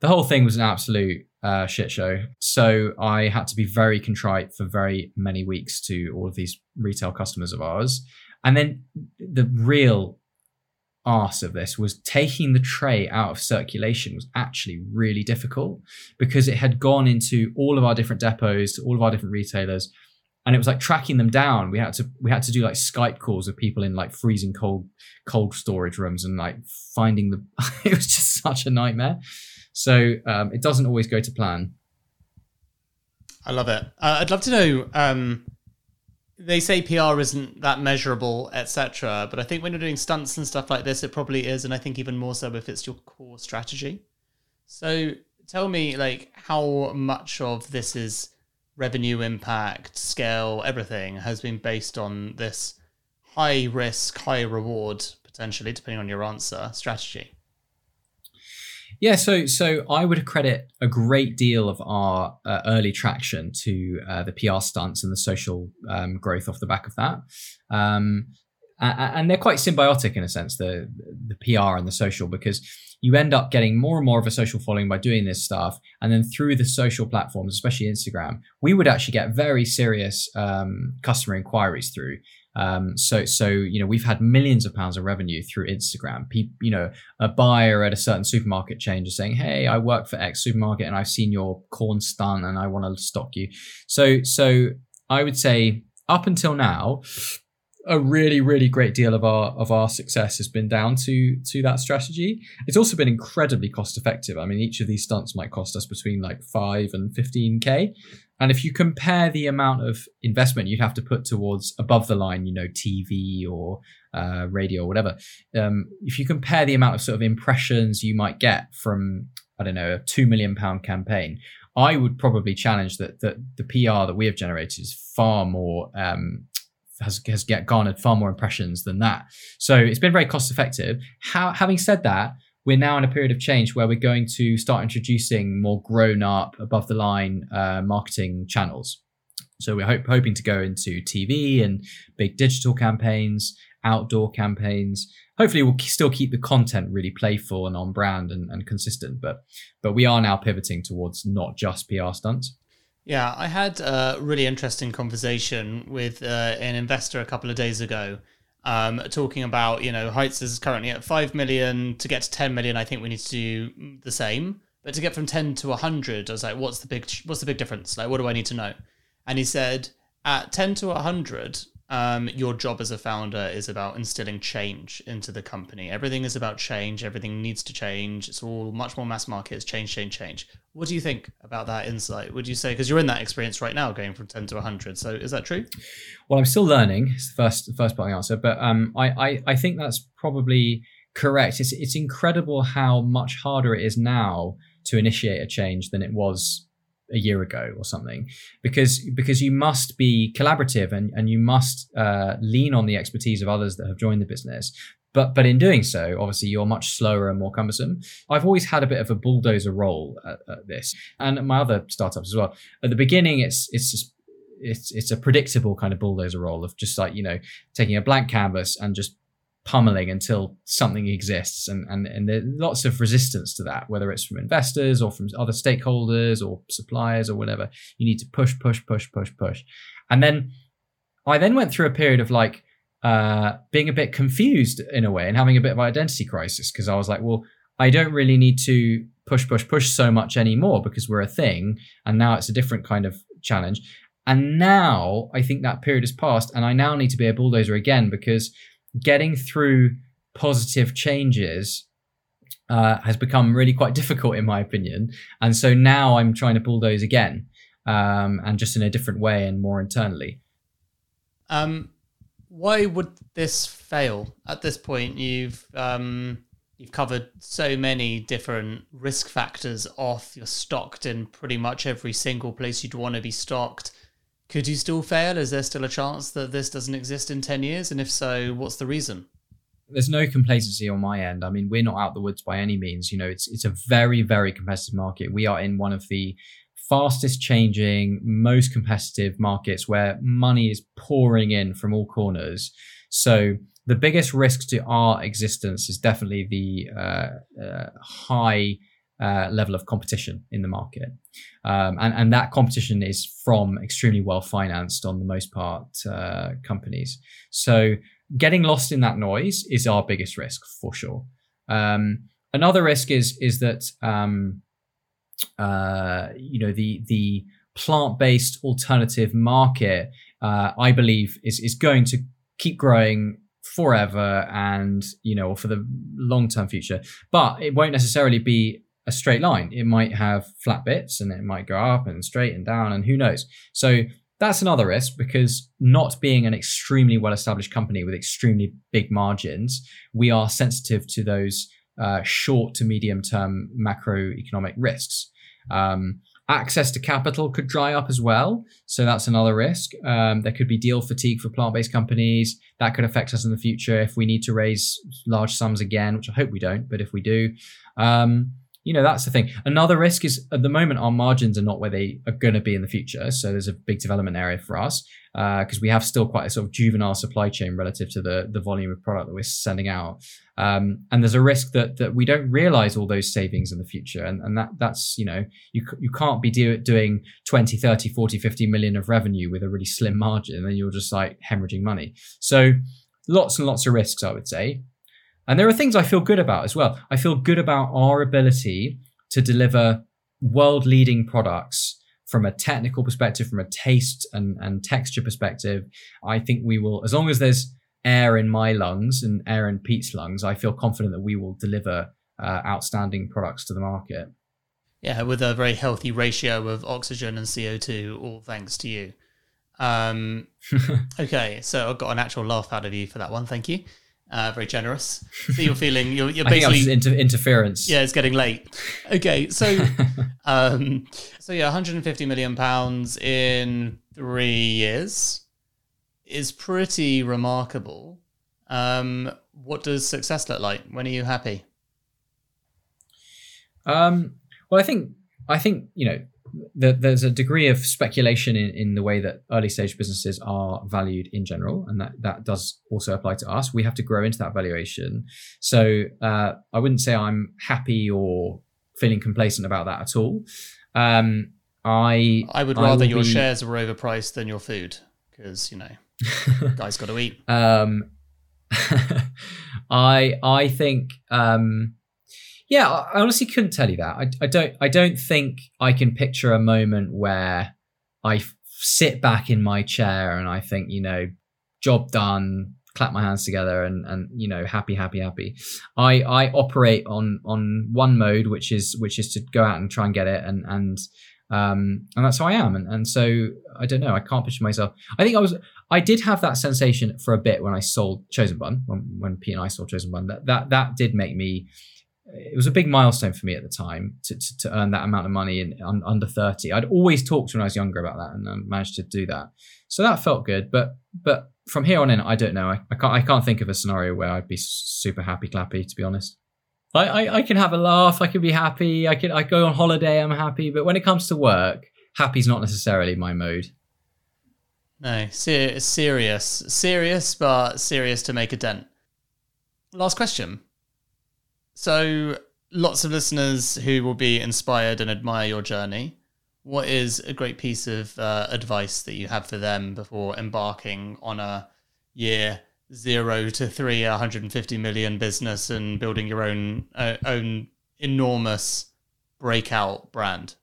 [SPEAKER 1] The whole thing was an absolute uh, shit show. So I had to be very contrite for very many weeks to all of these retail customers of ours. And then the real arse of this was taking the tray out of circulation was actually really difficult because it had gone into all of our different depots, all of our different retailers, and it was like tracking them down. We had to we had to do like Skype calls with people in like freezing cold cold storage rooms and like finding the. it was just such a nightmare. So um, it doesn't always go to plan.
[SPEAKER 2] I love it. Uh, I'd love to know. Um, they say PR isn't that measurable, etc. But I think when you're doing stunts and stuff like this, it probably is, and I think even more so if it's your core strategy. So tell me, like, how much of this is revenue impact, scale, everything has been based on this high risk, high reward, potentially, depending on your answer, strategy?
[SPEAKER 1] Yeah, so so I would credit a great deal of our uh, early traction to uh, the PR stunts and the social um, growth off the back of that. Um, and they're quite symbiotic in a sense, the the PR and the social, because you end up getting more and more of a social following by doing this stuff, and then through the social platforms, especially Instagram, we would actually get very serious um, customer inquiries through. Um, so, so you know, we've had millions of pounds of revenue through Instagram. People, you know, a buyer at a certain supermarket chain is saying, "Hey, I work for X supermarket, and I've seen your Quorn stunt, and I want to stock you." So, so I would say up until now, a really really great deal of our of our success has been down to to that strategy it's also been incredibly cost effective i mean each of these stunts might cost us between like 5 and 15k and if you compare the amount of investment you'd have to put towards above the line you know tv or uh, radio or whatever um, if you compare the amount of sort of impressions you might get from i don't know a 2 million pound campaign I would probably challenge that that the PR that we have generated is far more um, has has get garnered far more impressions than that. So it's been very cost effective. How, having said that, we're now in a period of change where we're going to start introducing more grown up, above the line uh, marketing channels. So we're hope, hoping to go into TV and big digital campaigns, outdoor campaigns. Hopefully, we'll still keep the content really playful and on brand and, and consistent. But but we are now pivoting towards not just PR stunts.
[SPEAKER 2] Yeah, I had a really interesting conversation with uh, an investor a couple of days ago, um, talking about you know Heights is currently at five million. To get to ten million, I think we need to do the same. But to get from ten to hundred, I was like, what's the big what's the big difference? Like, what do I need to know? And he said, at ten to hundred, um, your job as a founder is about instilling change into the company. Everything is about change. Everything needs to change. It's all much more mass market. It's change, change, change. What do you think about that insight? Would you say because you're in that experience right now, going from ten to hundred? So is that true?
[SPEAKER 1] Well, I'm still learning. It's the first the first part of the answer, but um, I, I I think that's probably correct. It's it's incredible how much harder it is now to initiate a change than it was a year ago or something because because you must be collaborative and, and you must uh, lean on the expertise of others that have joined the business. But but in doing so obviously you're much slower and more cumbersome. I've always had a bit of a bulldozer role at, at this and my other startups as well. At the beginning it's it's just it's it's a predictable kind of bulldozer role of just like you know taking a blank canvas and just pummeling until something exists. And, and and there's lots of resistance to that whether it's from investors or from other stakeholders or suppliers or whatever. You need to push push push push push. And then i then went through a period of like uh, being a bit confused in a way and having a bit of identity crisis because i was like well i don't really need to push push push so much anymore because we're a thing. And now it's a different kind of challenge. And now i think that period has passed and i now need to be a bulldozer again because getting through positive changes uh, has become really quite difficult, in my opinion. And so now I'm trying to bulldoze again, um, and just in a different way and more internally.
[SPEAKER 2] Um, why would this fail at this point? You've um, you've covered so many different risk factors off. You're stocked in pretty much every single place you'd want to be stocked. Could you still fail? Is there still a chance that this doesn't exist in 10 years? And if so, what's the reason?
[SPEAKER 1] There's no complacency on my end. I mean, we're not out the woods by any means. You know, it's it's a very, very competitive market. We are in one of the fastest changing, most competitive markets where money is pouring in from all corners. So the biggest risk to our existence is definitely the uh, uh, high uh, level of competition in the market. Um, and, and that competition is from extremely well financed, on the most part, uh, companies. So getting lost in that noise is our biggest risk for sure. Um, another risk is is that um, uh, you know the the plant based alternative market. Uh, I believe is is going to keep growing forever and you know for the long term future but it won't necessarily be a straight line. It might have flat bits and it might go up and straight and down and who knows. So that's another risk because not being an extremely well established company with extremely big margins, we are sensitive to those uh, short to medium term macroeconomic risks. Um, access to capital could dry up as well. So that's another risk. Um, there could be deal fatigue for plant based companies. That could affect us in the future if we need to raise large sums again, which I hope we don't, but if we do. Um, you know, that's the thing. Another risk is at the moment our margins are not where they are going to be in the future. So there's a big development area for us because uh, we have still quite a sort of juvenile supply chain relative to the the volume of product that we're sending out. Um, and there's a risk that that we don't realize all those savings in the future. And, and that that's, you know, you, you can't be do, doing 20, 30, 40, 50 million of revenue with a really slim margin. And then you're just like hemorrhaging money. So lots and lots of risks, I would say. And there are things I feel good about as well. I feel good about our ability to deliver world leading products from a technical perspective, from a taste and, and texture perspective. I think we will, as long as there's air in my lungs and air in Pete's lungs, I feel confident that we will deliver uh, outstanding products to the market.
[SPEAKER 2] Yeah, with a very healthy ratio of oxygen and CO2, all thanks to you. Um, okay, so I got an actual laugh out of you for that one. Thank you. Uh, very generous. So you're feeling you're, you're basically
[SPEAKER 1] inter- interference.
[SPEAKER 2] Yeah, it's getting late. Okay, so um, so yeah, 150 million pounds in three years is pretty remarkable. Um, what does success look like? When are you happy?
[SPEAKER 1] Um, well, I think I think you know the, there's a degree of speculation in, in the way that early stage businesses are valued in general, and that that does also apply to us. We have to grow into that valuation. So uh, I wouldn't say I'm happy or feeling complacent about that at all. Um, I
[SPEAKER 2] I would rather I your be... shares were overpriced than your food because you know Guys got to eat.
[SPEAKER 1] Um, I I think um, yeah, I honestly couldn't tell you that. I, I don't I don't think I can picture a moment where I f- sit back in my chair and I think you know job done clap my hands together and and you know happy happy happy i i operate on on one mode which is which is to go out and try and get it and and um, and that's how I am. And, and so I don't know. I can't picture myself. I think I was. I did have that sensation for a bit when I sold Chosen Bun. When, when Pete and I sold Chosen Bun, that that that did make me. It was a big milestone for me at the time to, to, to earn that amount of money in un, under thirty. I'd always talked when I was younger about that, and I managed to do that. So that felt good. But but from here on in, I don't know. I, I can't I can't think of a scenario where I'd be super happy clappy. To be honest. I, I, I can have a laugh. I can be happy. I can I go on holiday. I'm happy. But when it comes to work, happy's not necessarily my mode.
[SPEAKER 2] No, ser- serious, serious, but serious to make a dent. Last question. So, lots of listeners who will be inspired and admire your journey. What is a great piece of uh, advice that you have for them before embarking on a year zero to three 150 million business and building your own uh, own enormous breakout brand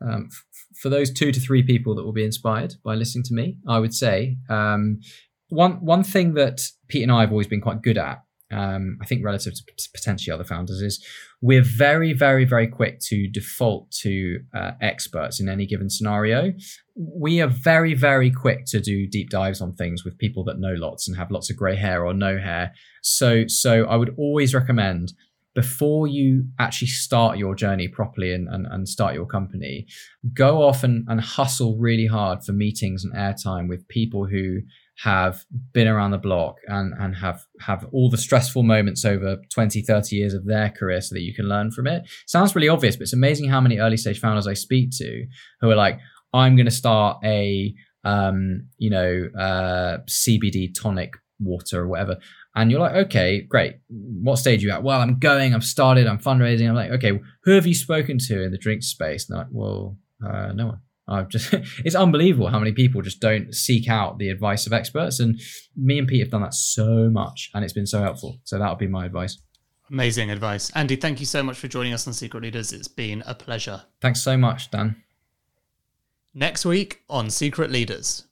[SPEAKER 1] um, for those two to three people that will be inspired by listening to me i would say um, one one thing that pete and i have always been quite good at um, I think relative to potentially other founders is we're very, very, very quick to default to uh, experts in any given scenario. We are very, very quick to do deep dives on things with people that know lots and have lots of grey hair or no hair. So, so I would always recommend before you actually start your journey properly and, and, and start your company, go off and, and hustle really hard for meetings and airtime with people who have been around the block and, and have, have all the stressful moments over 20, 30 years of their career so that you can learn from it. Sounds really obvious, but it's amazing how many early stage founders I speak to who are like, I'm going to start a, um, you know, uh, CBD tonic water or whatever. And you're like, okay, great. What stage are you at? Well, I'm going, I've started, I'm fundraising. I'm like, okay, who have you spoken to in the drink space? And they're like, well, uh, no one. I've just it's unbelievable how many people just don't seek out the advice of experts. And me and Pete have done that so much and it's been so helpful. So that would be my advice.
[SPEAKER 2] Amazing advice. Andy, thank you so much for joining us on Secret Leaders. It's been a pleasure.
[SPEAKER 1] Thanks so much, Dan.
[SPEAKER 2] Next week on Secret Leaders.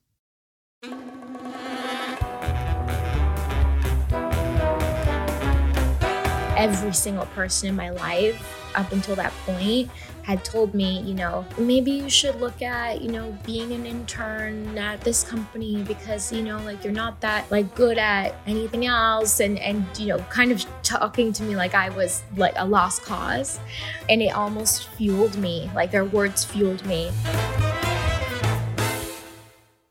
[SPEAKER 3] Every single person in my life up until that point had told me, you know, maybe you should look at, you know, being an intern at this company because, you know, like you're not that like good at anything else and and you know, kind of talking to me like I was like a lost cause. And it almost fueled me. Like their words fueled me.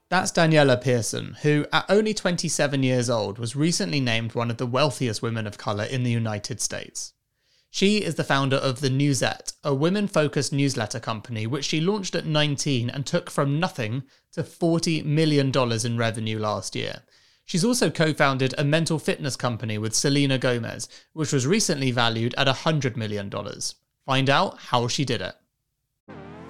[SPEAKER 2] That's Daniella Pierson, who, at only 27 years old, was recently named one of the wealthiest women of colour in the United States. She is the founder of The Newsette, a women focused newsletter company which she launched at 19 and took from nothing to $40 million in revenue last year. She's also co founded a mental fitness company with Selena Gomez, which was recently valued at $100 million. Find out how she did it.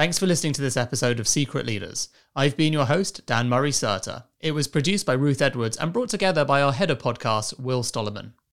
[SPEAKER 2] Thanks for listening to this episode of Secret Leaders. I've been your host, Dan Murray Serter. It was produced by Ruth Edwards and brought together by our head of podcasts, Will Stollerman.